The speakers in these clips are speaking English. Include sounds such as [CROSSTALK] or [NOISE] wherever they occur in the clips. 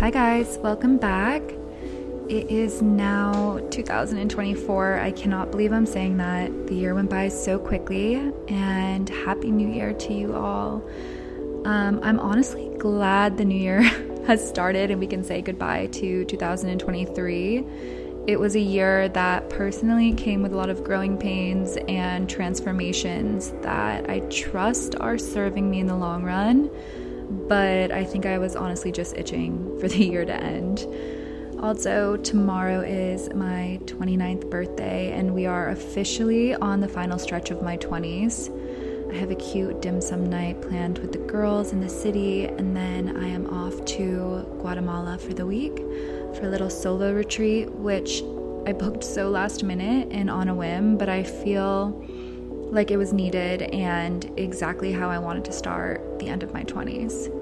Hi, guys, welcome back. It is now 2024. I cannot believe I'm saying that. The year went by so quickly, and Happy New Year to you all. Um, I'm honestly glad the new year [LAUGHS] has started and we can say goodbye to 2023. It was a year that personally came with a lot of growing pains and transformations that I trust are serving me in the long run. But I think I was honestly just itching for the year to end. Also, tomorrow is my 29th birthday, and we are officially on the final stretch of my 20s. I have a cute dim sum night planned with the girls in the city, and then I am off to Guatemala for the week for a little solo retreat, which I booked so last minute and on a whim, but I feel like it was needed and exactly how I wanted to start the end of my 20s.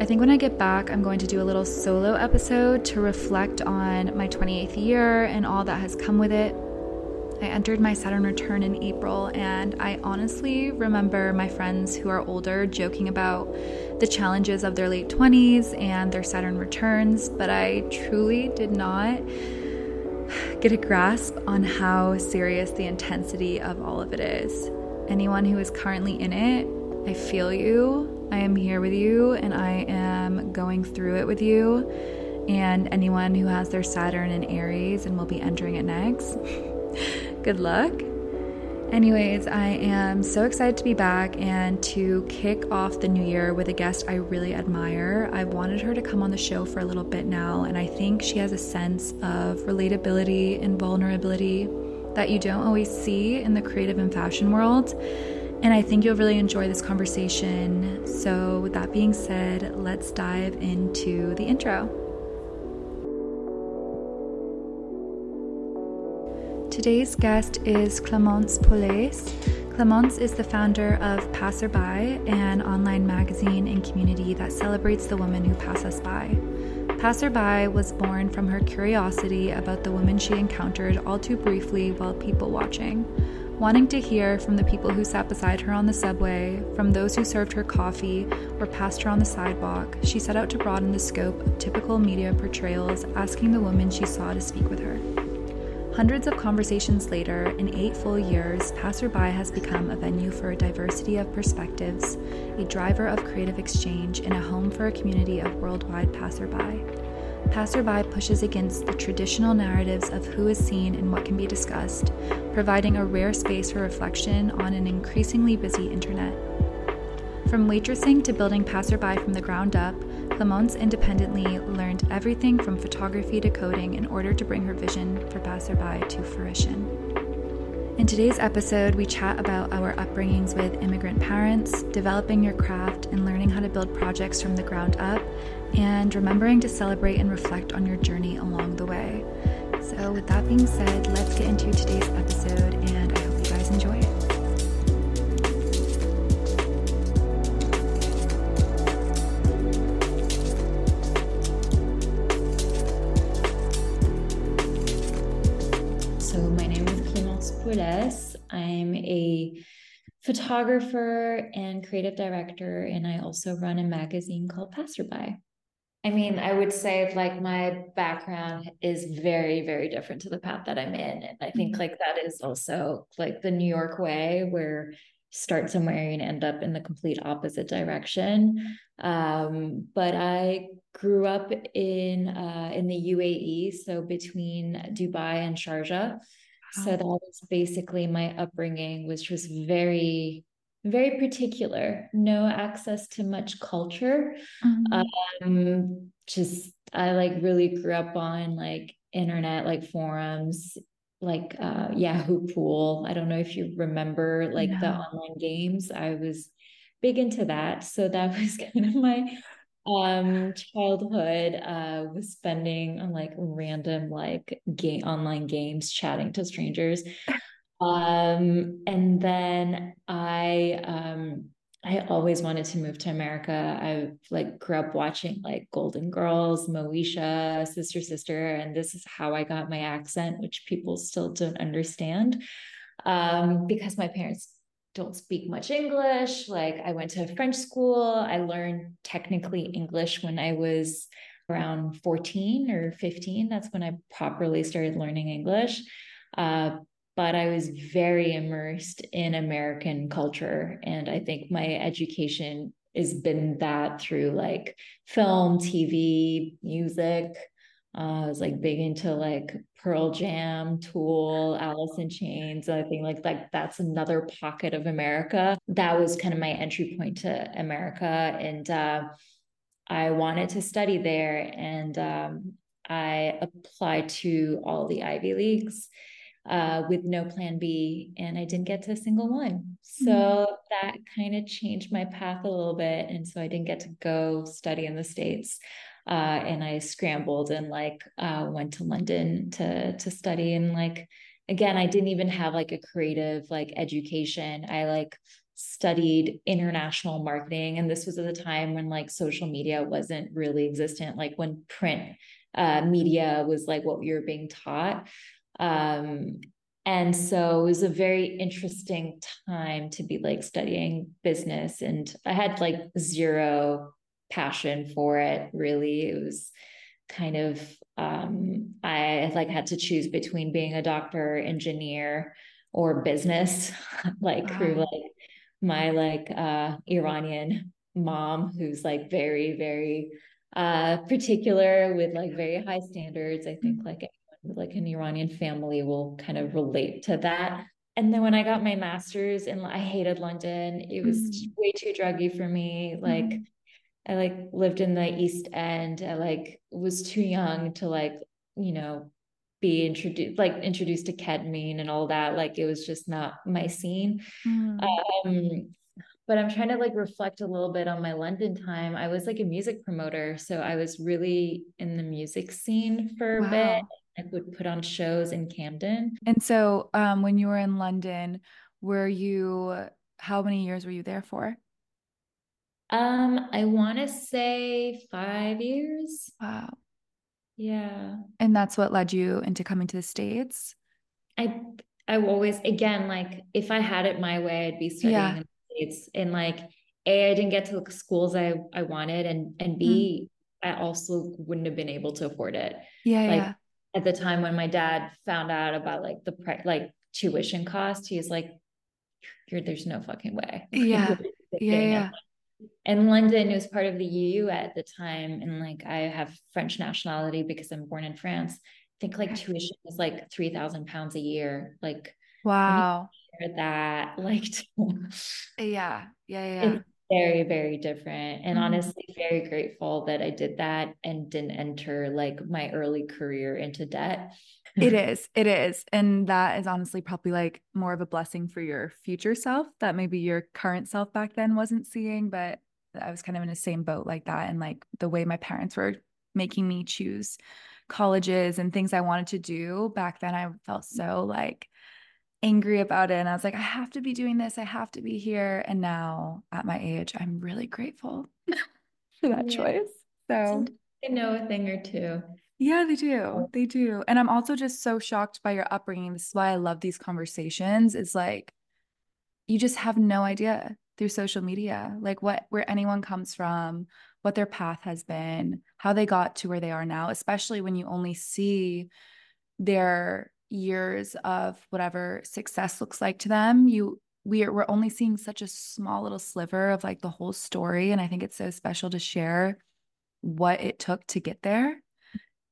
I think when I get back, I'm going to do a little solo episode to reflect on my 28th year and all that has come with it I entered my Saturn return in April, and I honestly remember my friends who are older joking about the challenges of their late 20s and their Saturn returns, but I truly did not get a grasp on how serious the intensity of all of it is. Anyone who is currently in it, I feel you. I am here with you, and I am going through it with you. And anyone who has their Saturn in Aries and will be entering it next. [LAUGHS] Good luck. Anyways, I am so excited to be back and to kick off the new year with a guest I really admire. I've wanted her to come on the show for a little bit now, and I think she has a sense of relatability and vulnerability that you don't always see in the creative and fashion world. And I think you'll really enjoy this conversation. So, with that being said, let's dive into the intro. Today's guest is Clemence Polès. Clemence is the founder of Passerby, an online magazine and community that celebrates the women who pass us by. Passerby was born from her curiosity about the women she encountered all too briefly while people watching. Wanting to hear from the people who sat beside her on the subway, from those who served her coffee or passed her on the sidewalk, she set out to broaden the scope of typical media portrayals, asking the women she saw to speak with her. Hundreds of conversations later, in eight full years, Passerby has become a venue for a diversity of perspectives, a driver of creative exchange, and a home for a community of worldwide passerby. Passerby pushes against the traditional narratives of who is seen and what can be discussed, providing a rare space for reflection on an increasingly busy internet. From waitressing to building Passerby from the ground up, Clemence independently learned everything from photography to coding in order to bring her vision for Passerby to fruition. In today's episode, we chat about our upbringings with immigrant parents, developing your craft, and learning how to build projects from the ground up, and remembering to celebrate and reflect on your journey along the way. So, with that being said, let's get into today's episode, and photographer and creative director, and I also run a magazine called Passerby. I mean, I would say like my background is very, very different to the path that I'm in. And I think mm-hmm. like that is also like the New York way where start somewhere and end up in the complete opposite direction. Um, but I grew up in uh, in the UAE, so between Dubai and Sharjah. So that was basically my upbringing, which was very, very particular. No access to much culture. Mm-hmm. Um, just I like really grew up on like internet, like forums, like uh Yahoo Pool. I don't know if you remember like the online games. I was big into that. So that [LAUGHS] was kind of my um childhood uh was spending on like random like game online games chatting to strangers. Um and then i um i always wanted to move to america. I like grew up watching like golden girls moesha sister sister and this is how i got my accent which people still don't understand um because my parents don't speak much English. Like I went to French school. I learned technically English when I was around 14 or 15. That's when I properly started learning English. Uh, but I was very immersed in American culture. And I think my education has been that through like film, TV, music. Uh, I was like big into like Pearl Jam, Tool, Alice in Chains. I think like like that's another pocket of America. That was kind of my entry point to America, and uh, I wanted to study there, and um, I applied to all the Ivy Leagues uh, with no plan B, and I didn't get to a single one. So mm-hmm. that kind of changed my path a little bit. And so I didn't get to go study in the States. Uh, and I scrambled and like uh, went to London to to study and like again I didn't even have like a creative like education. I like studied international marketing and this was at the time when like social media wasn't really existent like when print uh, media was like what we were being taught um, and so it was a very interesting time to be like studying business. And I had like zero passion for it, really. It was kind of, um, I like had to choose between being a doctor, engineer, or business, [LAUGHS] like wow. through like my like uh, Iranian mom, who's like very, very uh particular with like very high standards i think like like an Iranian family will kind of relate to that. And then when I got my master's and I hated London, it was mm. way too druggy for me. Like mm. I like lived in the East End. I like was too young to like, you know, be introduced like introduced to ketamine and all that. Like it was just not my scene. Mm. Um, but I'm trying to like reflect a little bit on my London time. I was like a music promoter. So I was really in the music scene for wow. a bit. I would put on shows in Camden. And so um, when you were in London, were you, how many years were you there for? Um, I want to say five years. Wow. Yeah. And that's what led you into coming to the States? I I always again like if I had it my way, I'd be studying yeah. in the States. And like A, I didn't get to the schools I, I wanted and and B, mm. I also wouldn't have been able to afford it. Yeah. Like yeah at the time when my dad found out about like the pre- like tuition cost, he's like, "You're there's no fucking way." [LAUGHS] [LAUGHS] Yeah, yeah, yeah. And London was part of the EU at the time, and like I have French nationality because I'm born in France. I think like tuition is like three thousand pounds a year. Like wow, that [LAUGHS] like yeah, yeah, yeah very very different and mm-hmm. honestly very grateful that i did that and didn't enter like my early career into debt it [LAUGHS] is it is and that is honestly probably like more of a blessing for your future self that maybe your current self back then wasn't seeing but i was kind of in the same boat like that and like the way my parents were making me choose colleges and things i wanted to do back then i felt so like angry about it. And I was like, I have to be doing this. I have to be here. And now at my age, I'm really grateful [LAUGHS] for that yeah. choice. So I know a thing or two. Yeah, they do. They do. And I'm also just so shocked by your upbringing. This is why I love these conversations. It's like you just have no idea through social media, like what where anyone comes from, what their path has been, how they got to where they are now, especially when you only see their years of whatever success looks like to them you we are, we're only seeing such a small little sliver of like the whole story and i think it's so special to share what it took to get there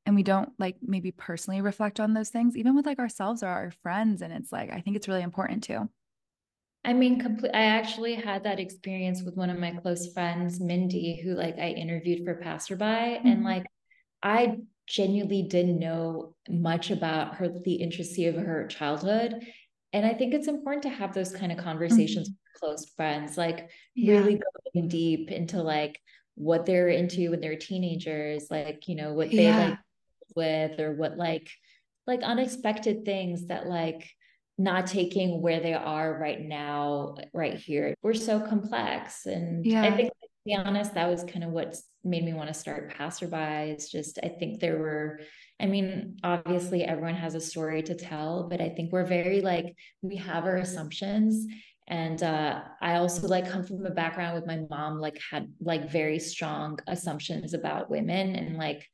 and we don't like maybe personally reflect on those things even with like ourselves or our friends and it's like i think it's really important too I mean, complete. I actually had that experience with one of my close friends, Mindy, who like I interviewed for Passerby, mm-hmm. and like I genuinely didn't know much about her the intricacy of her childhood and i think it's important to have those kind of conversations mm-hmm. with close friends like yeah. really going deep into like what they're into when they're teenagers like you know what they yeah. like with or what like like unexpected things that like not taking where they are right now right here we're so complex. And yeah. i think to be honest that was kind of what made me want to start passerby it's just i think there were i mean obviously everyone has a story to tell but i think we're very like we have our assumptions. And uh, i also like come from a background with my mom like had like very strong assumptions about women and like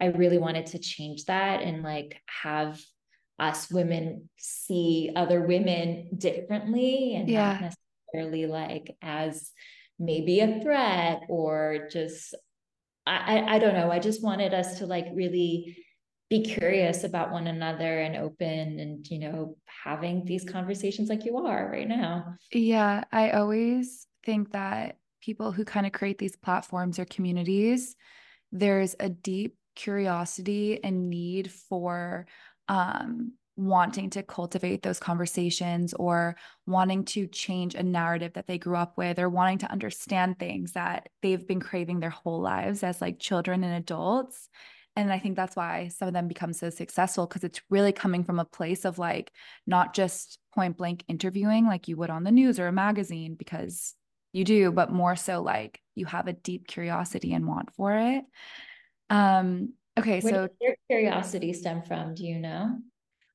i really wanted to change that and like have us women see other women differently and yeah. not necessarily like as maybe a threat or just I, I don't know. I just wanted us to like really be curious about one another and open and you know having these conversations like you are right now yeah i always think that people who kind of create these platforms or communities there's a deep curiosity and need for um wanting to cultivate those conversations or wanting to change a narrative that they grew up with or wanting to understand things that they've been craving their whole lives as like children and adults. And i think that's why some of them become so successful because it's really coming from a place of like not just point blank interviewing like you would on the news or a magazine because you do but more so like you have a deep curiosity and want for it um okay Where so your curiosity stem from do you know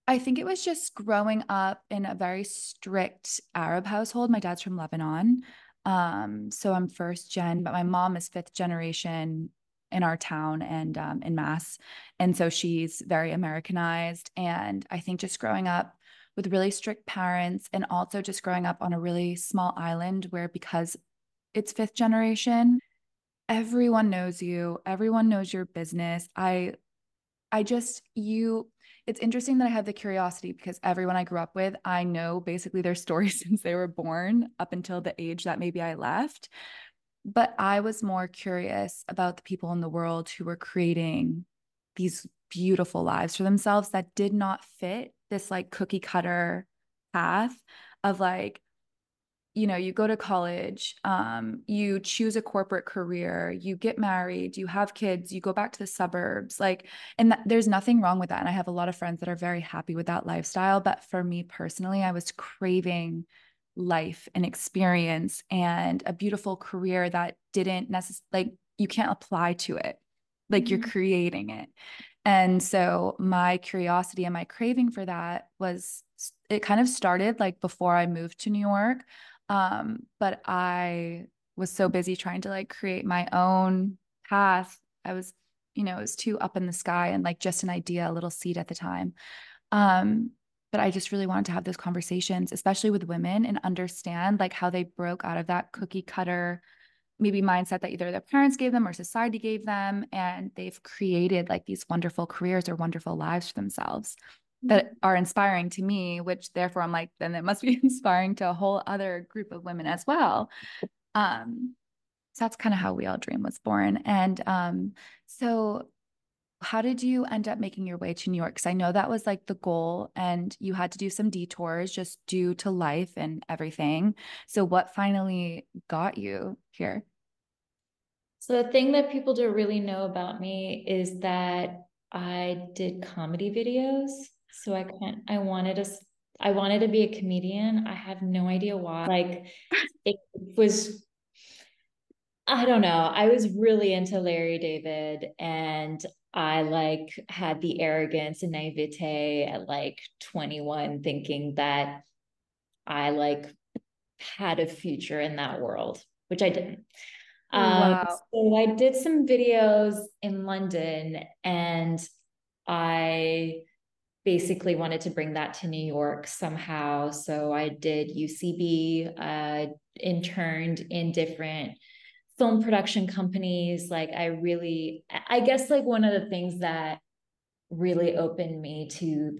I think it was just growing up in a very strict Arab household. My dad's from Lebanon. Um, so I'm first gen, but my mom is fifth generation in our town and um, in Mass. And so she's very Americanized. And I think just growing up with really strict parents and also just growing up on a really small island where because it's fifth generation, everyone knows you, everyone knows your business. I I just you it's interesting that I have the curiosity because everyone I grew up with, I know basically their [LAUGHS] story since they were born up until the age that maybe I left. But I was more curious about the people in the world who were creating these beautiful lives for themselves that did not fit this like cookie cutter path of like you know you go to college um, you choose a corporate career you get married you have kids you go back to the suburbs like and th- there's nothing wrong with that and i have a lot of friends that are very happy with that lifestyle but for me personally i was craving life and experience and a beautiful career that didn't necessarily like you can't apply to it like mm-hmm. you're creating it and so my curiosity and my craving for that was it kind of started like before I moved to New York. Um, but I was so busy trying to like create my own path. I was, you know, it was too up in the sky and like just an idea, a little seed at the time. Um, but I just really wanted to have those conversations, especially with women, and understand like how they broke out of that cookie cutter maybe mindset that either their parents gave them or society gave them and they've created like these wonderful careers or wonderful lives for themselves that mm-hmm. are inspiring to me, which therefore I'm like, then it must be [LAUGHS] inspiring to a whole other group of women as well. Um, so that's kind of how We All Dream was born. And um, so how did you end up making your way to New York? Because I know that was like the goal, and you had to do some detours just due to life and everything. So, what finally got you here? So, the thing that people don't really know about me is that I did comedy videos. So I can't, I wanted to, I wanted to be a comedian. I have no idea why. Like it was, I don't know. I was really into Larry David and I like had the arrogance and naivete at like 21 thinking that I like had a future in that world, which I didn't. Um, wow. So I did some videos in London and I basically wanted to bring that to New York somehow. So I did UCB, uh, interned in different film production companies. Like I really, I guess like one of the things that really opened me to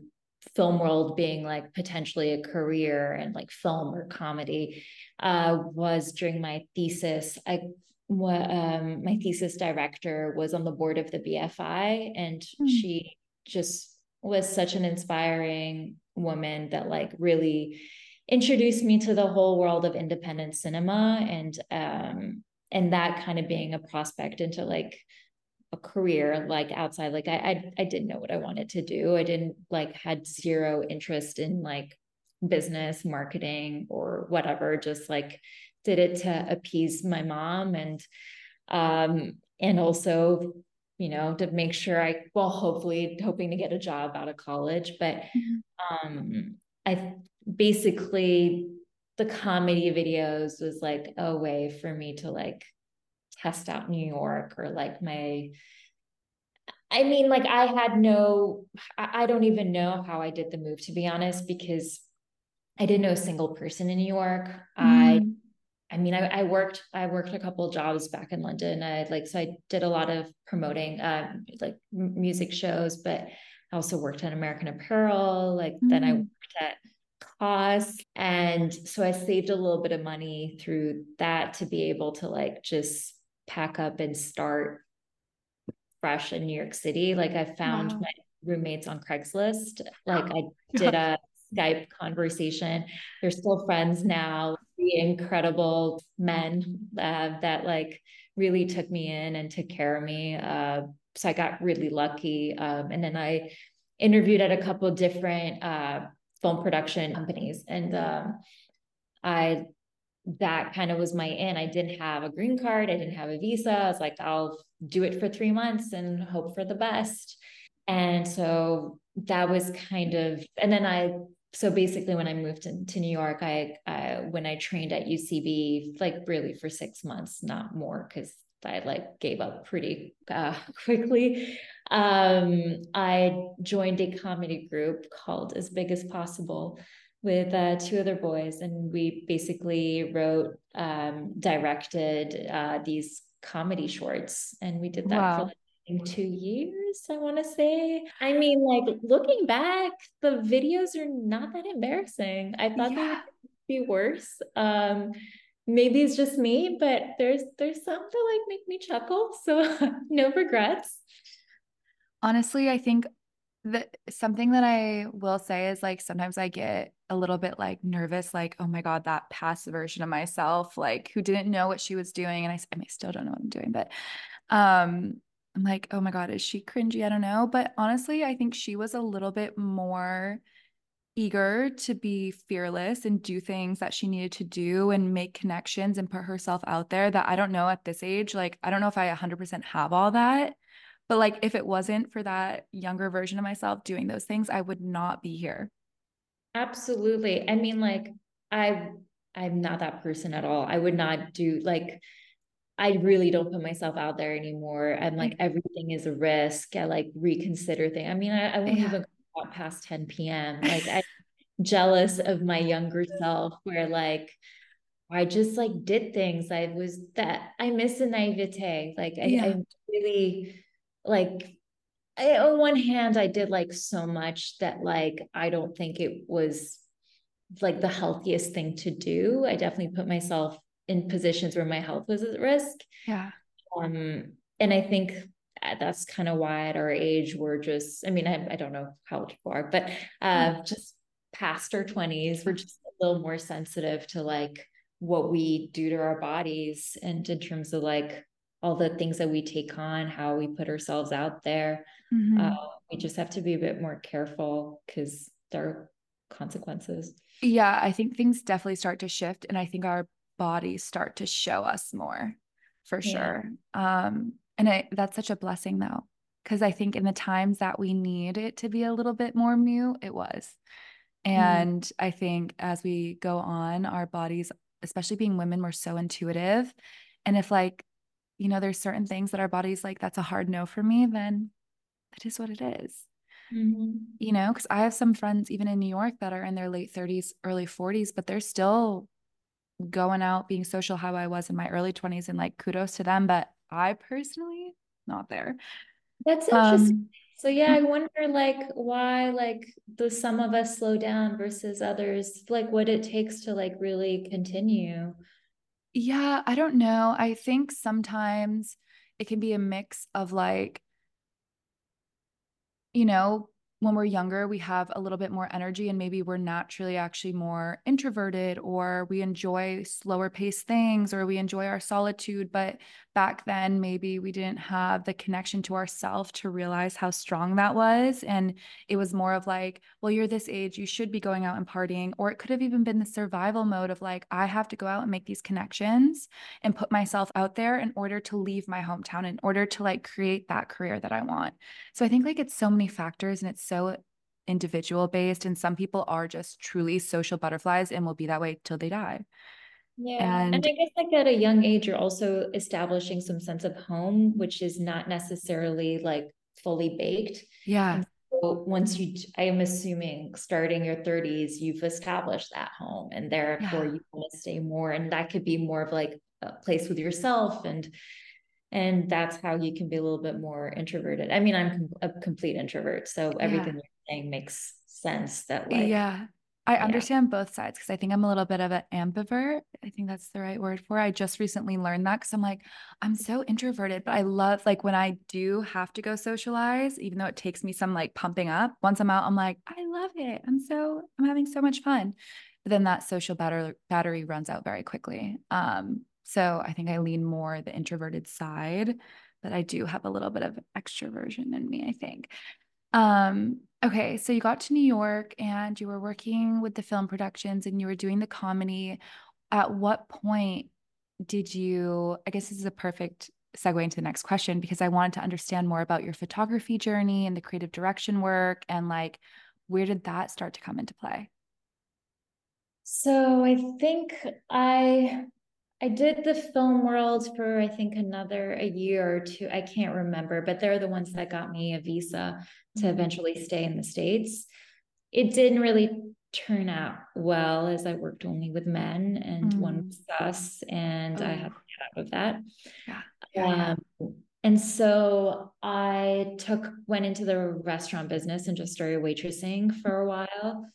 film world being like potentially a career and like film or comedy uh, was during my thesis. I um, my thesis director was on the board of the BFI, and mm. she just was such an inspiring woman that like really introduced me to the whole world of independent cinema and um and that kind of being a prospect into like a career like outside. Like I, I i didn't know what i wanted to do. I didn't like had zero interest in like business marketing or whatever just like did it to appease my mom. And um and also you know, to make sure I, well, hopefully hoping to get a job out of college. But mm-hmm. um, I basically, the comedy videos was like a way for me to like test out New York or like my I mean, like I had no, I don't even know how I did the move to be honest, because I didn't know a single person in New York. Mm. I, I mean, I, I, worked, I worked a couple jobs back in London. I like, so I did a lot of promoting, um, like music shows, but I also worked at American Apparel. Like mm. then I mm. worked at Cost, and so I saved a little bit of money through that to be able to like just pack up and start fresh in New York City. Like I found wow. my roommates on Craigslist. Like I [LAUGHS] did a Skype conversation. They're still friends now. The incredible men uh, that like really took me in and took care of me. Uh, so I got really lucky. Um, and then I interviewed at a couple different uh, film production companies, and um, I that kind of was my in. I didn't have a green card. I didn't have a visa. I was like, I'll do it for three months and hope for the best. And so that was kind of, and then I, so basically when I moved to, to New York, I, I, when I trained at UCB, like really for six months, not more, because I like gave up pretty uh, [LAUGHS] quickly. Um, I joined a comedy group called As Big as Possible with uh, two other boys, and we basically wrote, um, directed uh, these comedy shorts, and we did that wow. for like two years. I want to say. I mean, like looking back, the videos are not that embarrassing. I thought yeah. they would be worse. Um, maybe it's just me, but there's there's some that like make me chuckle. [LAUGHS] So no regrets. Honestly, I think that something that I will say is like sometimes I get a little bit like nervous, like, oh my God, that past version of myself, like who didn't know what she was doing. And I, I mean, I still don't know what I'm doing, but um, I'm like, oh my God, is she cringy? I don't know. But honestly, I think she was a little bit more eager to be fearless and do things that she needed to do and make connections and put herself out there that I don't know at this age. Like, I don't know if I 100% have all that. But like, if it wasn't for that younger version of myself doing those things, I would not be here. Absolutely. I mean, like, I I'm not that person at all. I would not do like I really don't put myself out there anymore. I'm like mm-hmm. everything is a risk. I like reconsider things. I mean, I, I won't yeah. even go out past 10 p.m. Like I'm [LAUGHS] jealous of my younger self where like I just like did things. I was that I miss a naivete. Like I, yeah. I really like I, on one hand i did like so much that like i don't think it was like the healthiest thing to do i definitely put myself in positions where my health was at risk yeah um and i think that's kind of why at our age we're just i mean i, I don't know how old you are but uh just past our 20s we're just a little more sensitive to like what we do to our bodies and in terms of like all the things that we take on, how we put ourselves out there. Mm-hmm. Uh, we just have to be a bit more careful because there are consequences. Yeah, I think things definitely start to shift, and I think our bodies start to show us more for yeah. sure. Um, and I, that's such a blessing though, because I think in the times that we need it to be a little bit more mute, it was. Mm-hmm. And mm. I think as we go on, our bodies, especially being women, we're so intuitive. And if like you know, there's certain things that our body's like, that's a hard no for me, then that is what it is. Mm-hmm. You know, because I have some friends even in New York that are in their late 30s, early 40s, but they're still going out being social how I was in my early 20s and like kudos to them. But I personally, not there. That's interesting. Um, so yeah, I wonder like why like the some of us slow down versus others, like what it takes to like really continue. Yeah, I don't know. I think sometimes it can be a mix of like, you know, when we're younger, we have a little bit more energy and maybe we're naturally actually more introverted or we enjoy slower paced things or we enjoy our solitude. But back then, maybe we didn't have the connection to ourself to realize how strong that was. And it was more of like, well, you're this age, you should be going out and partying. Or it could have even been the survival mode of like, I have to go out and make these connections and put myself out there in order to leave my hometown, in order to like create that career that I want. So I think like it's so many factors and it's so individual based and some people are just truly social butterflies and will be that way till they die. Yeah. And, and I guess like at a young age, you're also establishing some sense of home, which is not necessarily like fully baked. Yeah. so once you, I am assuming starting your 30s, you've established that home and therefore yeah. you want to stay more. And that could be more of like a place with yourself and and that's how you can be a little bit more introverted. I mean, I'm a complete introvert, so everything yeah. you're saying makes sense. That like, yeah, I yeah. understand both sides because I think I'm a little bit of an ambivert. I think that's the right word for. It. I just recently learned that because I'm like, I'm so introverted, but I love like when I do have to go socialize, even though it takes me some like pumping up. Once I'm out, I'm like, I love it. I'm so I'm having so much fun. But then that social battery battery runs out very quickly. Um, so I think I lean more the introverted side, but I do have a little bit of extroversion in me, I think. Um, okay, so you got to New York and you were working with the film productions and you were doing the comedy. At what point did you, I guess this is a perfect segue into the next question because I wanted to understand more about your photography journey and the creative direction work and like where did that start to come into play? So I think I I did the film world for I think another a year or two. I can't remember, but they're the ones that got me a visa to mm-hmm. eventually stay in the States. It didn't really turn out well as I worked only with men and mm. one was us, and oh. I had to get out of that. Yeah. yeah. Um, and so I took went into the restaurant business and just started waitressing for a while.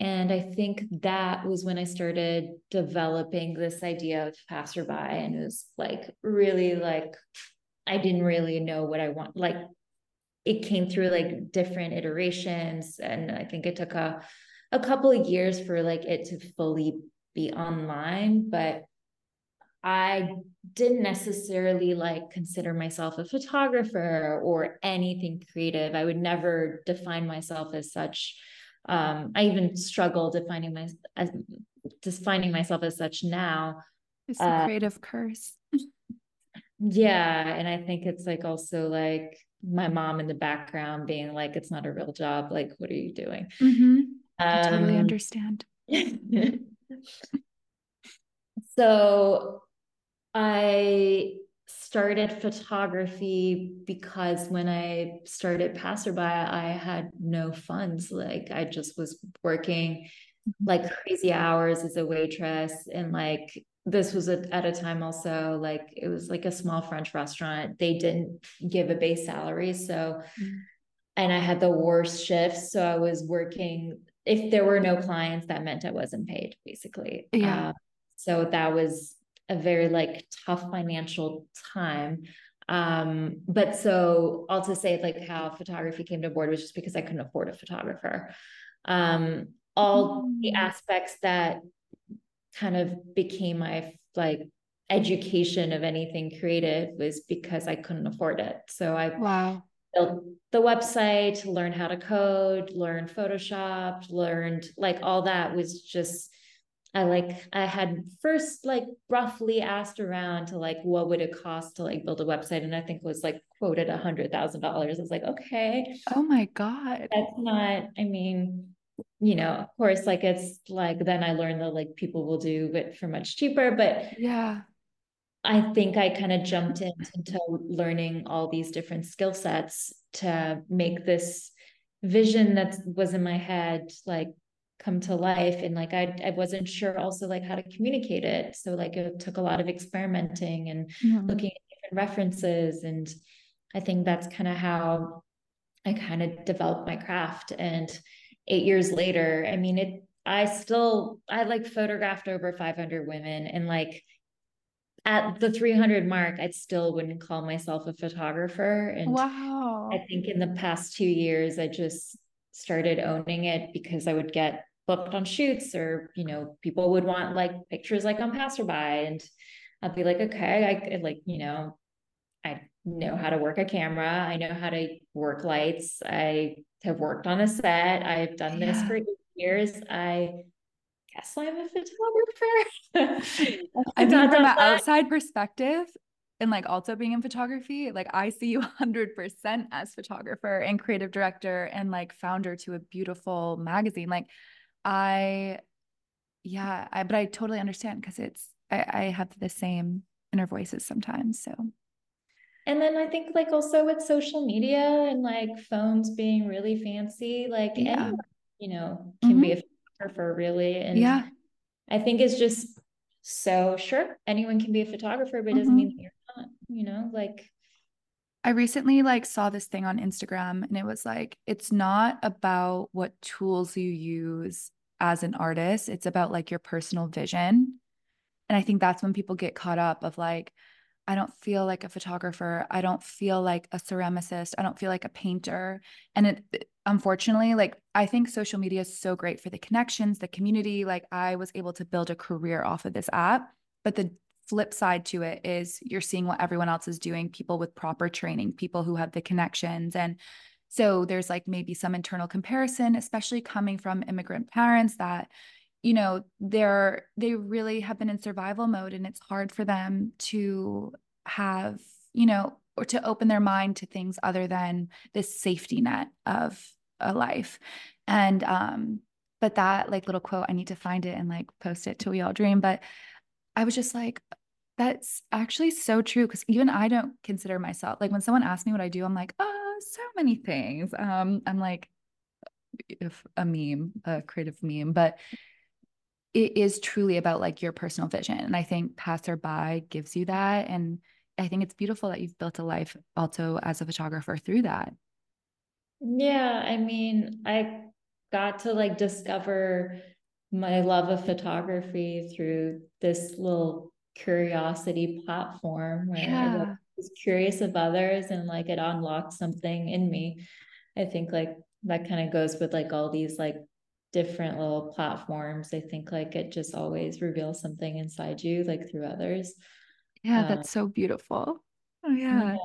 And I think that was when I started developing this idea of passerby. And it was like really like, I didn't really know what I want. Like it came through like different iterations. And I think it took a, a couple of years for like it to fully be online. But I didn't necessarily like consider myself a photographer or anything creative. I would never define myself as such um, I even struggle defining my as defining myself as such now. It's a uh, creative curse. yeah, and I think it's like also like my mom in the background being like, "It's not a real job. Like, what are you doing?" Mm-hmm. I um, totally understand. [LAUGHS] so, I started photography because when I started Passerby, I had no funds. Like I just was working mm-hmm. like crazy hours as a waitress. And like this was a, at a time also like it was like a small French restaurant. They didn't give a base salary. So, mm-hmm. and I had the worst shifts. So I was working, if there were no clients, that meant I wasn't paid basically. Yeah. Uh, so that was a very like tough financial time. Um but so all to say like how photography came to board was just because i couldn't afford a photographer. Um all mm. the aspects that kind of became my like education of anything creative was because i couldn't afford it. So i wow. built the website learned how to code learned photoshop learned like all that was just I like I had first like roughly asked around to like what would it cost to like build a website and I think was like quoted a hundred thousand dollars. I was like, okay. Oh my God. That's not, I mean, you know, of course, like it's like then I learned that like people will do it for much cheaper, but yeah. I think I kind of jumped in, into learning all these different skill sets to make this vision that was in my head like come to life and like I, I wasn't sure also like how to communicate it. So like it took a lot of experimenting and mm-hmm. looking at different references and i think that's kind of how i kind of developed my craft. And eight years later i mean it i still i like photographed over 500 women and like at the 300 mark i still wouldn't call myself a photographer. And wow. I think in the past two years i just started owning it because I would get booked on shoots or you know people would want like pictures like on passerby and i'd be like okay i like you know i know how to work a camera. I know how to work lights. I have worked on a set. I've done yeah. this for years. I guess i'm a photographer. [LAUGHS] I mean from an outside perspective and like also being in photography, like I see you [LAUGHS] 100% as photographer and creative director and like founder to a beautiful magazine. Like I, yeah, I, but I totally understand because it's, I, I have the same inner voices sometimes. So. And then I think like also with social media and like phones being really fancy, like yeah. anyone, you know, can mm-hmm. be a photographer really. And yeah. I think it's just so sure anyone can be a photographer, but it doesn't mm-hmm. mean you're not, you know, like I recently like saw this thing on Instagram and it was like it's not about what tools you use as an artist, it's about like your personal vision. And I think that's when people get caught up of like I don't feel like a photographer. I don't feel like a ceramicist. I don't feel like a painter. And it, unfortunately, like I think social media is so great for the connections, the community. Like I was able to build a career off of this app. But the flip side to it is you're seeing what everyone else is doing, people with proper training, people who have the connections. And so there's like maybe some internal comparison, especially coming from immigrant parents that you know they're they really have been in survival mode and it's hard for them to have you know or to open their mind to things other than this safety net of a life. And um but that like little quote i need to find it and like post it to we all dream but i was just like that's actually so true because even i don't consider myself like when someone asks me what i do i'm like oh so many things um i'm like if a meme a creative meme but it is truly about like your personal vision. And I think Passerby gives you that. And I think it's beautiful that you've built a life also as a photographer through that. Yeah. I mean, I got to like discover my love of photography through this little curiosity platform where yeah. Was curious of others and like it unlocked something in me. I think like that kind of goes with like all these like different little platforms. I think like it just always reveals something inside you like through others. Yeah um, that's so beautiful. Oh yeah. yeah.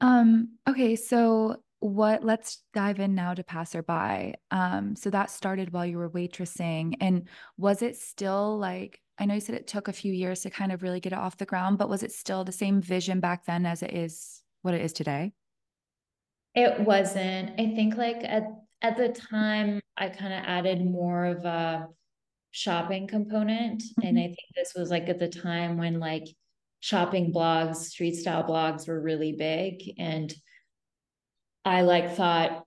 Um okay so what let's dive in now to passerby. Um so that started while you were waitressing and was it still like i know you said it took a few years to kind of really get it off the ground but was it still the same vision back then as it is what it is today it wasn't i think like at at the time I kind of added more of a shopping component. Mm-hmm. And I think this was like at the time when like shopping blogs, street style blogs were really big. And I like thought,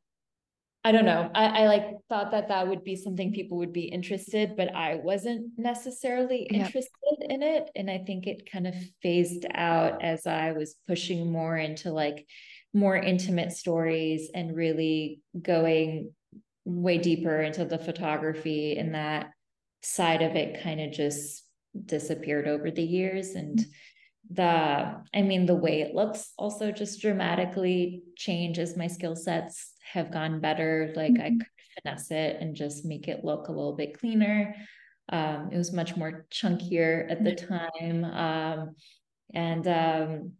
I don't know, I, I like thought that that would be something people would be interested, but I wasn't necessarily interested yep. in it. And I think it kind of phased out as I was pushing more into like more intimate stories and really going way deeper into the photography and that side of it kind of just disappeared over the years and mm. the i mean the way it looks also just dramatically changed as my skill sets have gone better like mm-hmm. i could finesse it and just make it look a little bit cleaner. Um, it was much more chunkier at the time. Um, and um,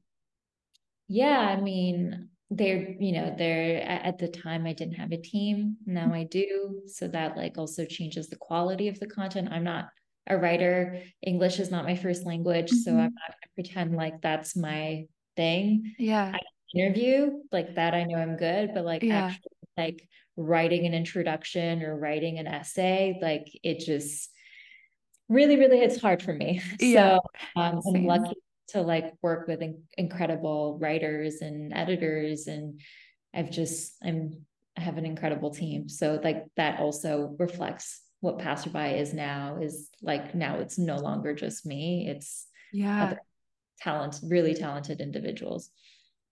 yeah i mean they're you know they're at the time i didn't have a team. Now i do. So that like also changes the quality of the content. I'm not a writer. English is not my first language. Mm-hmm. so i'm not going to pretend like that's my thing. Yeah. I interview like that i know i'm good but like yeah. actually like writing an introduction or writing an essay like it just really really it's hard for me [LAUGHS] yeah. so um, i'm lucky to like work with in- incredible writers and editors and I've just I'm I have an incredible team. So like that also reflects what passerby is now is like now it's no longer just me. It's yeah talent, really talented individuals.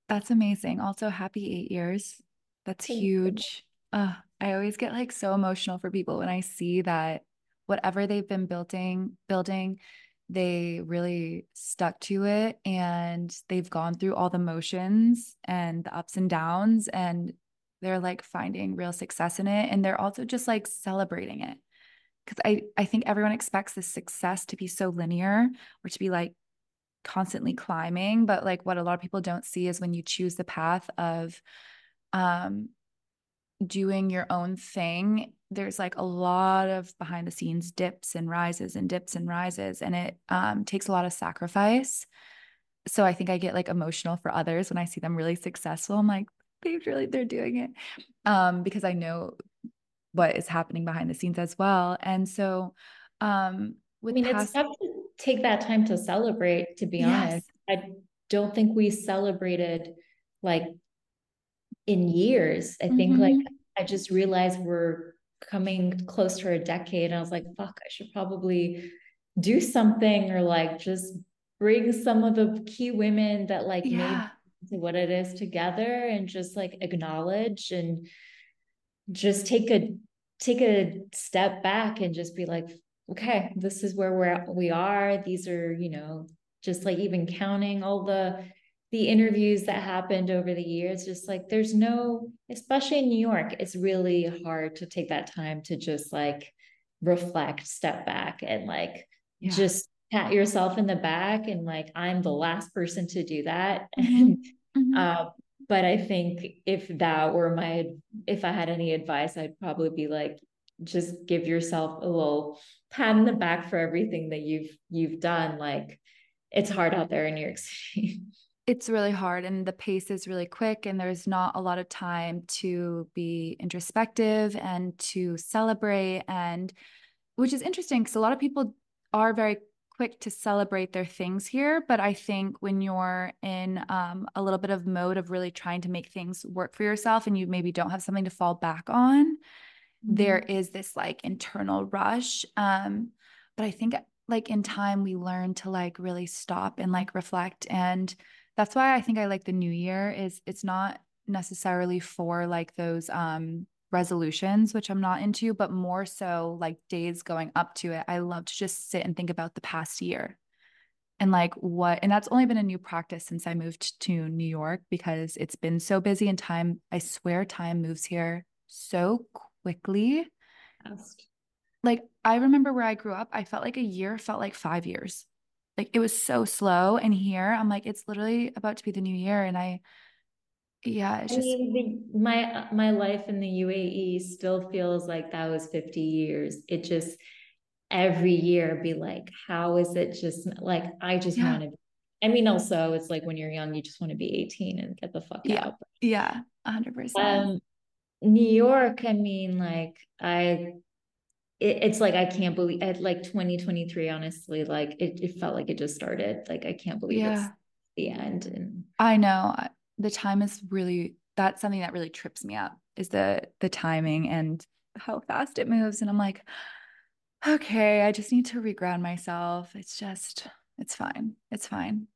That's amazing. Also happy eight years. That's Thank huge. Uh, I always get like so emotional for people when I see that whatever they've been building, building, they really stuck to it and they've gone through all the motions and the ups and downs and they're like finding real success in it and they're also just like celebrating it because I, I think everyone expects this success to be so linear or to be like constantly climbing but like what a lot of people don't see is when you choose the path of um doing your own thing there's like a lot of behind the scenes dips and rises and dips and rises and it um, takes a lot of sacrifice so I think I get like emotional for others when I see them really successful. I'm like, they've really they're doing it. Um, because I know what is happening behind the scenes as well. And so um with I mean past- it's tough to take that time to celebrate, to be yes. honest. I don't think we celebrated like in years. I think mm-hmm. like I just realized we're coming close to a decade. And I was like, fuck, I should probably do something or like just bring some of the key women that like yeah. made what it is together and just like acknowledge and just take a take a step back and just be like okay this is where we're we are these are you know just like even counting all the the interviews that happened over the years just like there's no especially in new york it's really hard to take that time to just like reflect step back and like yeah. just pat yourself in the back and like i'm the last person to do that mm-hmm. [LAUGHS] mm-hmm. Uh, but i think if that were my if i had any advice i'd probably be like just give yourself a little pat in the back for everything that you've you've done like it's hard out there in new york [LAUGHS] city. It's really hard and the pace is really quick and there's not a lot of time to be introspective and to celebrate and which is interesting because a lot of people are very quick to celebrate their things here but i think when you're in um, a little bit of mode of really trying to make things work for yourself and you maybe don't have something to fall back on mm-hmm. there is this like internal rush um, but i think like in time we learn to like really stop and like reflect and that's why I think I like the new year is it's not necessarily for like those um resolutions which I'm not into but more so like days going up to it I love to just sit and think about the past year and like what and that's only been a new practice since I moved to New York because it's been so busy and time I swear time moves here so quickly. Like I remember where I grew up I felt like a year felt like 5 years. Like it was so slow and here i'm like it's literally about to be the new year and i yeah it's I just mean, my my life in the uae still feels like that was 50 years. It just every year be like how is it just like i just yeah. want to i mean also it's like when you're young you just want to be 18 and get the fuck yeah. out yeah 100% um new york i mean like i it, it's like I can't believe at like 2023, honestly, like it, it felt like it just started. Like I can't believe yeah. it's the end. And I know the time is really that's something that really trips me up is the the timing and how fast it moves. And I'm like, okay, I just need to reground myself. It's just, it's fine. It's fine.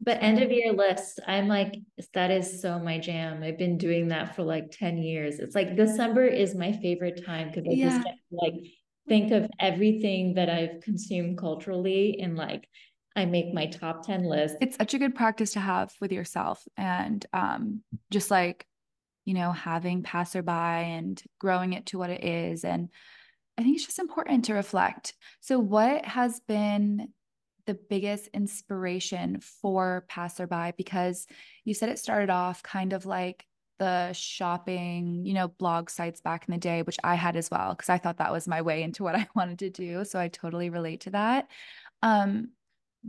But end of year list, I'm like, that is so my jam. I've been doing that for like 10 years. It's like December is my favorite time because I yeah. just like think of everything that I've consumed culturally and like I make my top 10 list. It's such a good practice to have with yourself and um, just like, you know, having passerby and growing it to what it is. And I think it's just important to reflect. So, what has been the biggest inspiration for passerby? Because you said it started off kind of like the shopping, you know, blog sites back in the day, which I had as well, because I thought that was my way into what [LAUGHS] I wanted to do. So I totally relate to that. Um,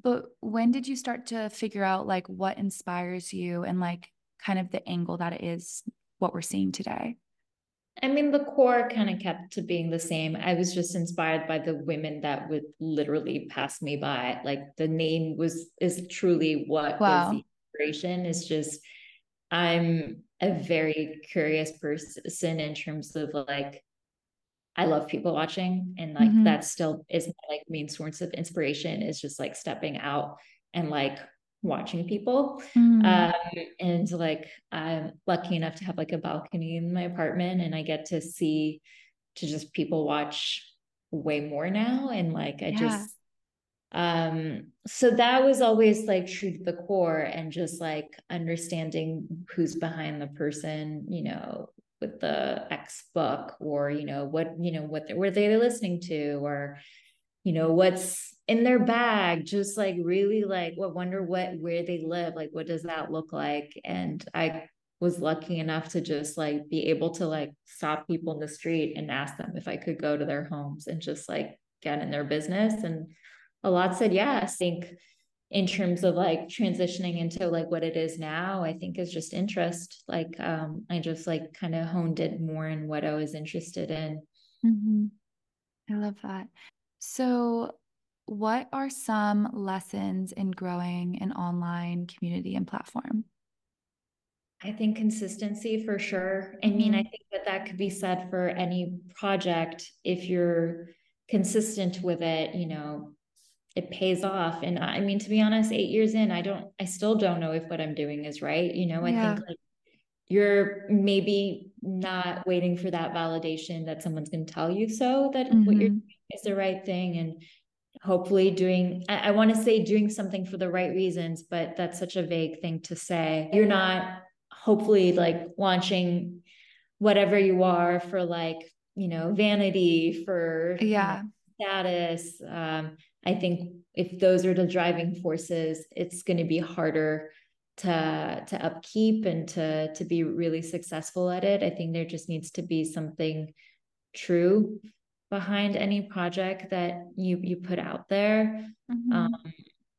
but when did you start to figure out like what inspires you and like kind of the angle that it is what we're seeing today? I mean, the core kind of kept to being the same. I was just inspired by the women that would literally pass me by. Like the name was is truly what wow. was the inspiration. Is just I'm a very curious person in terms of like I love people watching and like mm-hmm. that still is my like main source of inspiration is just like stepping out and like watching people mm-hmm. um and like I'm lucky enough to have like a balcony in my apartment and I get to see to just people watch way more now and like I yeah. just um so that was always like true to the core and just like understanding who's behind the person you know with the x book or you know what you know what were they listening to or you know what's in their bag just like really like what wonder what where they live like what does that look like? And i was lucky enough to just like be able to like stop people in the street and ask them if i could go to their homes and just like get in their business. And a lot said yes. I think in terms of like transitioning into like what it is now i think is just interest. Like um i just like kind of honed it more in what i was interested in. Mm-hmm. i love that so what are some lessons in growing an online community and platform I think consistency for sure. I mean, I mm-hmm. think that that could be said for any project. If you're consistent with it, you know, it pays off. And I mean, to be honest, eight years in, I don't, I still don't know if what I'm doing is right. You know, I yeah. think like you're maybe not waiting for that validation that someone's going to tell you so that mm-hmm. what you're mm-hmm. doing is the right thing. And hopefully doing, I, I want to say doing something for the right reasons, but that's such a vague thing to say. You're not hopefully like launching whatever you are for like you know vanity for yeah you know, status um i think if those are the driving forces it's going to be harder to to upkeep and to to be really successful at it i think there just needs to be something true behind any project that you you put out there mm-hmm. um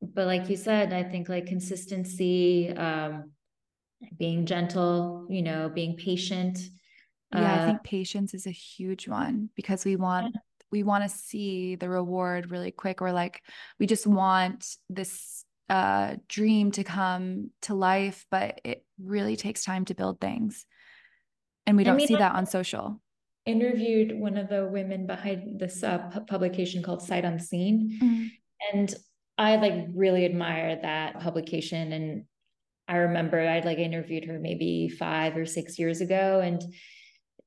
but like you said i think like consistency um being gentle, you know, being patient. Yeah, uh, I think patience is a huge one because we want yeah. we want to see the reward really quick or like we just want this uh dream to come to life, but it really takes time to build things. And we don't I mean, see that on social. Interviewed one of the women behind this uh, publication called Sight Unseen. Mm-hmm. And I like really admire that publication and I remember I'd like interviewed her maybe five or six years ago, and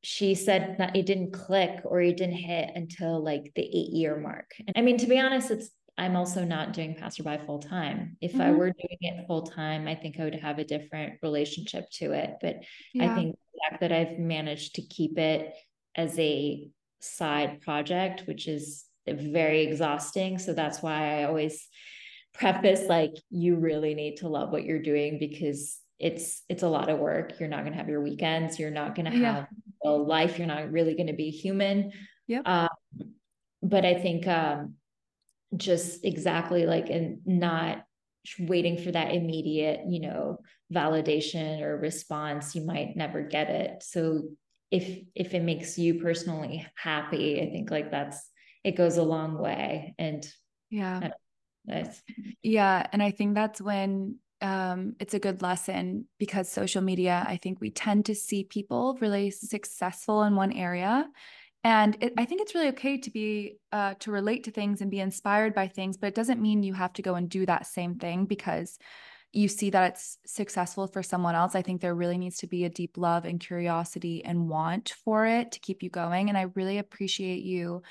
she said that it didn't click or it didn't hit until like the eight year mark. And I mean, to be honest, it's I'm also not doing passerby full time. If mm-hmm. I were doing it full time, I think I would have a different relationship to it. But yeah. I think the fact that I've managed to keep it as a side project, which is very exhausting. So that's why I always preface like you really need to love what you're doing because it's it's a lot of work. You're not going to have your weekends. You're not going to have yeah. a life. You're not really going to be human. Yeah um, but i think um just exactly like and not waiting for that immediate you know validation or response. You might never get it. So if if it makes you personally happy i think like that's it goes a long way and yeah Nice. Yeah. And I think that's when um, it's a good lesson because social media, I think we tend to see people really successful in one area. And it, I think it's really okay to be, uh, to relate to things and be inspired by things, but it doesn't mean you have to go and do that same thing because you see that it's successful for someone else. I think there really needs to be a deep love and curiosity and want for it to keep you going. And I really appreciate you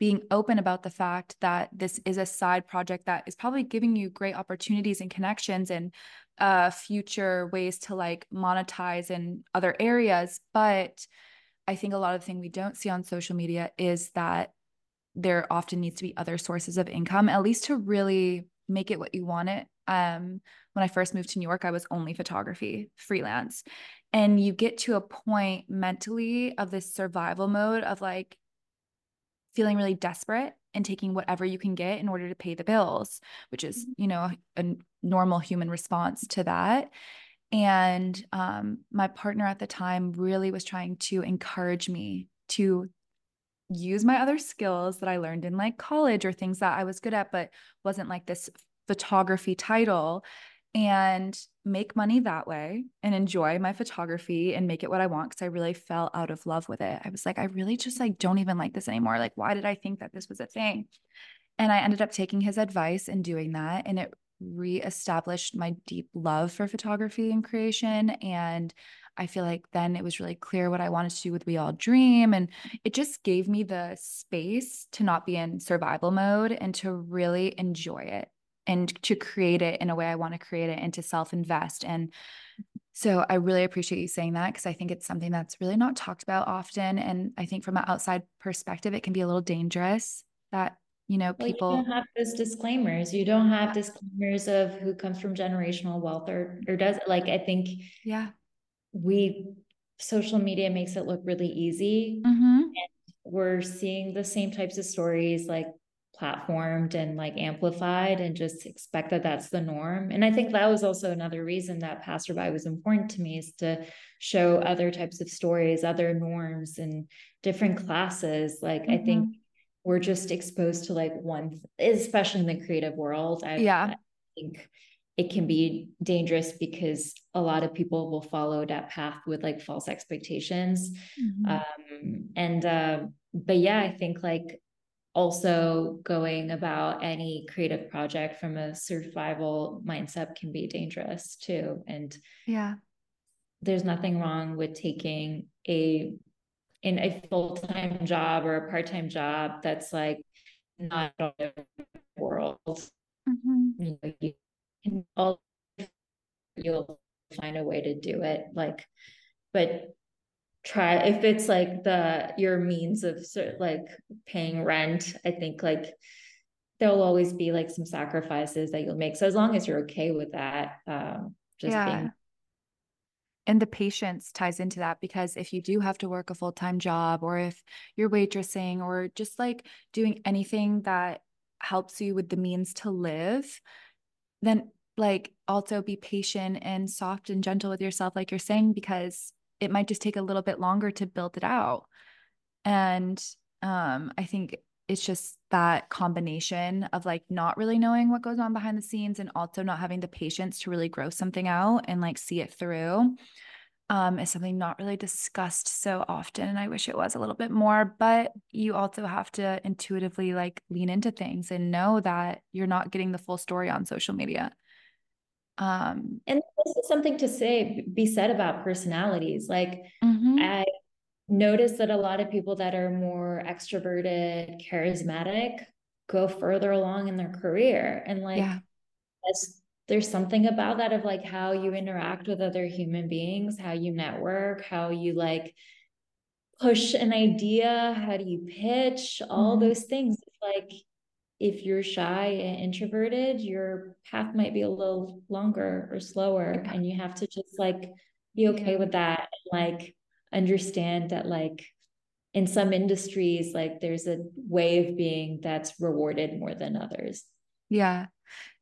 being open about the fact that this is a side project that is probably giving you great opportunities and connections and uh, future ways to like monetize in other areas. But I think a lot of the thing we don't see on social media is that there often needs to be other sources of income, at least to really make it what you want it. Um, when I first moved to New York, I was only photography, freelance. And you get to a point mentally of this survival mode of like, feeling really desperate and taking whatever you can get in order to pay the bills, which is, mm-hmm. you know, a normal human response to that. And um, my partner at the time really was trying to encourage me to use my other skills that I learned in like college or things that I was good at, but wasn't like this photography title and make money that way and enjoy my photography and make it what I want because I really fell out of love with it. I was like, I really just like don't even like this anymore. Like, why did I think that this was a thing? And I ended up taking his advice and doing that. And it reestablished my deep love for photography and creation. And I feel like then it was really clear what I wanted to do with We All Dream. And it just gave me the space to not be in survival mode and to really enjoy it and to create it in a way I want to create it and to self invest. And so I really appreciate you saying that because I think it's something that's really not talked about often. And I think from an outside perspective, it can be a little dangerous that, you know, people well, you don't have those disclaimers. You don't have disclaimers of who comes from generational wealth or or does like I think yeah we social media makes it look really easy. Mm-hmm. And we're seeing the same types of stories like platformed and like amplified and just expect that that's the norm and i think that was also another reason that passerby was important to me is to show other types of stories other norms and different classes like mm-hmm. i think mm-hmm. we're just exposed to like one especially in the creative world I, yeah I think it can be dangerous because a lot of people will follow that path with like false expectations mm-hmm. um and uh but yeah i think like also going about any creative project from a survival mindset can be dangerous too and yeah there's nothing wrong with taking a in a full-time job or a part-time job that's like not the world mm-hmm. you know, you can all you'll find a way to do it like but try if it's like the your means of like paying rent i think like there'll always be like some sacrifices that you'll make so as long as you're okay with that um just yeah. being and the patience ties into that because if you do have to work a full-time job or if you're waitressing or just like doing anything that helps you with the means to live then like also be patient and soft and gentle with yourself like you're saying because it might just take a little bit longer to build it out. And um, I think it's just that combination of like not really knowing what goes on behind the scenes and also not having the patience to really grow something out and like see it through um, is something not really discussed so often. And I wish it was a little bit more, but you also have to intuitively like lean into things and know that you're not getting the full story on social media. Um, and this is something to say, be said about personalities. Like mm-hmm. I notice that a lot of people that are more extroverted, charismatic, go further along in their career. And like, yeah. there's something about that of like how you interact with other human beings, how you network, how you like push an idea, how do you pitch, all mm-hmm. those things. Like if you're shy and introverted, your path might be a little longer or slower. Yeah. And you have to just like be okay yeah. with that. And, like understand that like in some industries, like there's a way of being that's rewarded more than others. Yeah.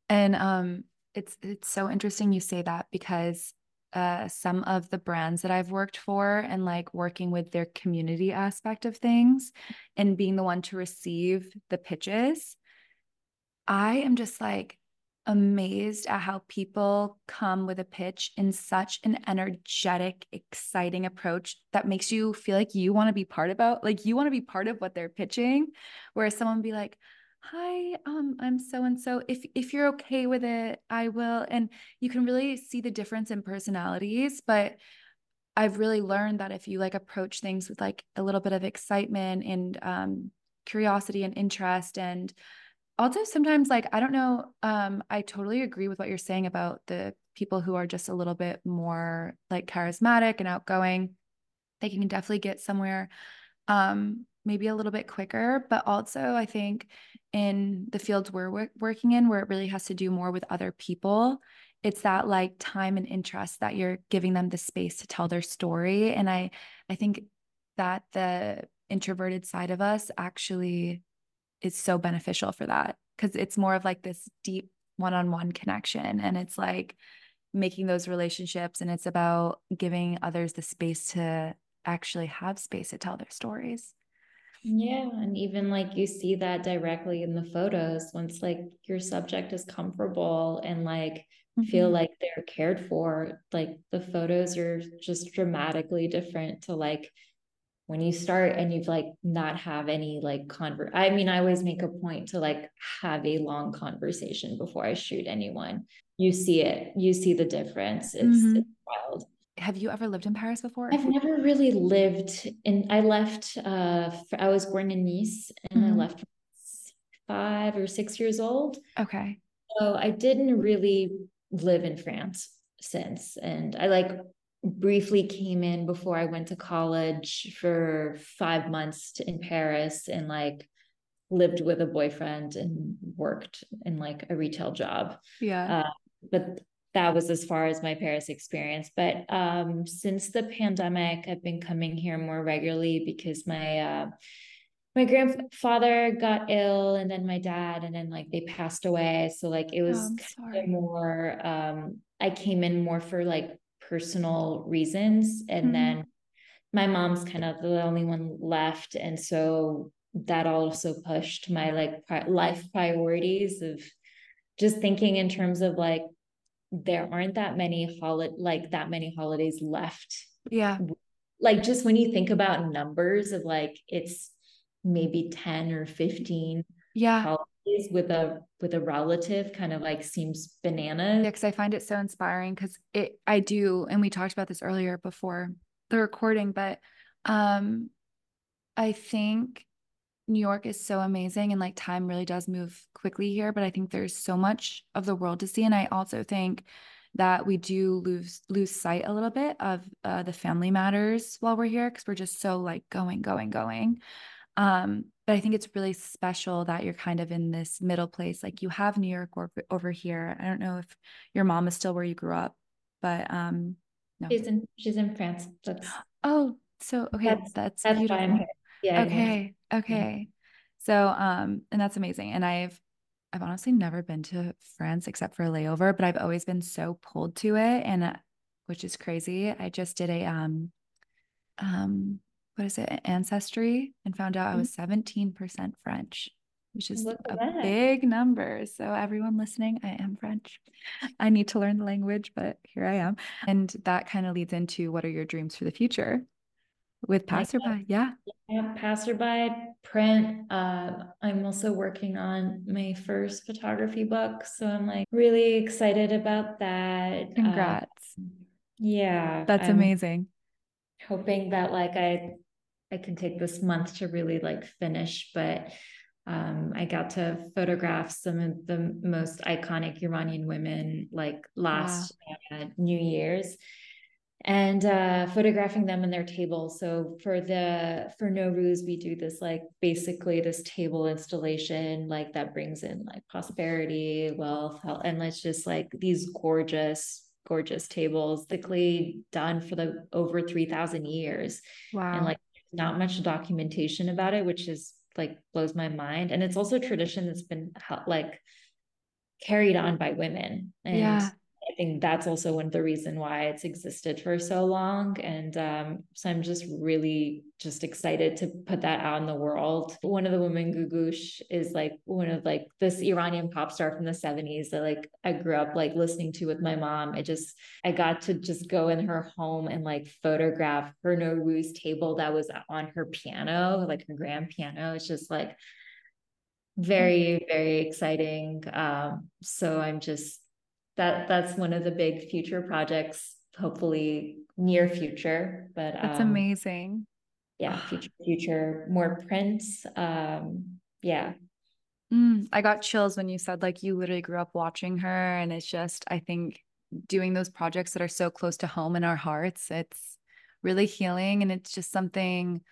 And um it's it's so interesting you say that because uh, some of the brands that I've worked for and like working with their community aspect of things and being the one to receive the pitches I am just like amazed at how people come with a pitch in such an energetic, exciting approach that makes you feel like you want to be part about, like you want to be part of what they're pitching. Whereas someone be like, hi um i'm so and so if if you're okay with it i will and you can really see the difference in personalities but i've really learned that if you like approach things with like a little bit of excitement and um curiosity and interest and also sometimes like i don't know um i totally agree with what you're saying about the people who are just a little bit more like charismatic and outgoing. They can definitely get somewhere um maybe a little bit quicker but also i think in the fields we're working in where it really has to do more with other people it's that like time and interest that you're giving them the space to tell their story and i i think that the introverted side of us actually is so beneficial for that because it's more of like this deep one-on-one connection and it's like making those relationships and it's about giving others the space to actually have space to tell their stories yeah and even like you see that directly in the photos once like your subject is comfortable and like mm-hmm. feel like they're cared for like the photos are just dramatically different to like when you start and you've like not have any like convert i mean i always make a point to like have a long conversation before i shoot anyone. You see it you see the difference. It's, mm-hmm. it's wild. Have you ever lived in paris before? I've never really lived in i left uh i was born in nice and mm-hmm. i left five or six years old. Okay. So i didn't really live in france since. And i like briefly came in before I went to college for five months to, in Paris and like lived with a boyfriend and worked in like a retail job. Yeah. Uh, but that was as far as my Paris experience. But um, since the pandemic, I've been coming here more regularly because my uh, my grandfather got ill and then my dad and then like they passed away so like it was oh, more um i came in more for like personal reasons and mm-hmm. then my mom's kind of the only one left and so that also pushed my like life priorities of just thinking in terms of like there aren't that many holiday like that many holidays left. Yeah. Like just when you think about numbers of like it's maybe 10 or 15 yeah with a with a relative kind of like seems bananas yeah because i find it so inspiring because it i do and we talked about this earlier before the recording but um i think new york is so amazing and like time really does move quickly here but i think there's so much of the world to see and i also think that we do lose lose sight a little bit of uh, the family matters while we're here because we're just so like going going going. Um, but I think it's really special that you're kind of in this middle place. Like you have New York over, over here. I don't know if your mom is still where you grew up, but um, no. She's in she's in France. That's oh, so okay, that's that's, that's beautiful. Yeah. Okay. Okay. So um, and that's amazing. And I've I've honestly never been to France except for a layover, but I've always been so pulled to it, and uh, which is crazy. I just did a um um what is it, ancestry, and found out mm-hmm. I was 17% French, which is a that. big number. So, everyone listening, I am French. [LAUGHS] I need to learn the language, but here I am. And that kind of leads into what are your dreams for the future with passerby? Yeah. Yeah, passerby, print. Uh, I'm also working on my first photography book. So, I'm like really excited about that. Congrats. Uh, yeah. That's I'm amazing hoping that like I I can take this month to really like finish, but um, I got to photograph some of the most iconic Iranian women like last wow. uh, New Year's and uh, photographing them in their table. So for the for Nowruz, we do this like basically this table installation like that brings in like prosperity, wealth, health, and let's just like these gorgeous gorgeous tables thickly done for the over 3000 years wow and like not much documentation about it, which is like blows my mind. And it's also a tradition that's been like carried on by women. And yeah. I think that's also one of the reason why it's existed for so long. And um, so I'm just really just excited to put that out in the world. One of the women, Googoosh, is like one of like this Iranian pop star from the 70s that like I grew up like listening to with my mom. I just I got to just go in her home and like photograph her Nowruz table that was on her piano, like her grand piano. It's just like very, very exciting. Um, so I'm just that that's one of the big future projects, hopefully near future. But that's um, amazing. Yeah, [SIGHS] future, future, more prints. Um, yeah. Mm, I got chills when you said like you literally grew up watching her, and it's just I think doing those projects that are so close to home in our hearts, it's really healing, and it's just something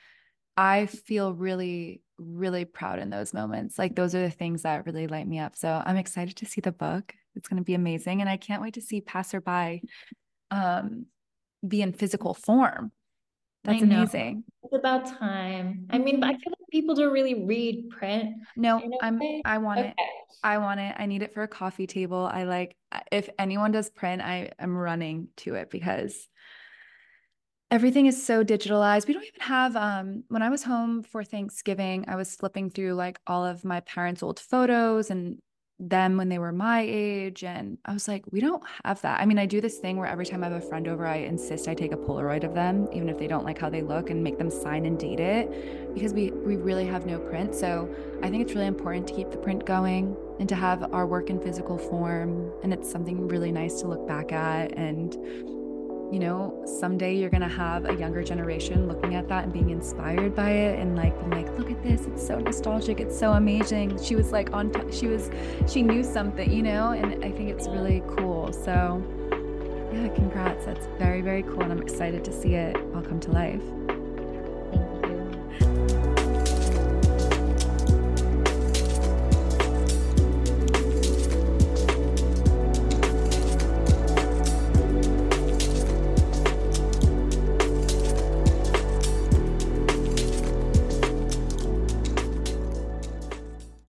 I feel really, really proud in those moments. Like those are the things that really light me up. So I'm excited to see the book. It's going to be amazing. And I can't wait to see Passerby um, be in physical form. That's amazing. It's about time. I mean, I mm-hmm. feel like people don't really read print. No, I'm I want okay. it. I want it. I need it for a coffee table. I like if anyone does print, I am running to it because everything is so digitalized. We don't even have um when I was home for Thanksgiving, I was flipping through like all of my parents' old photos and them when they were my age and I was like, we don't have that. I mean, I do this thing where every time I have a friend over, I insist I take a Polaroid of them, even if they don't like how they look and make them sign and date it because we we really have no print. So, I think it's really important to keep the print going and to have our work in physical form and it's something really nice to look back at and you know, someday you're going to have a younger generation looking at that and being inspired by it and like being like, look at this. It's so nostalgic. It's so amazing. She was like on, t- she was, she knew something, you know, and I think it's really cool. So, yeah, congrats. That's very, very cool. And I'm excited to see it all come to life.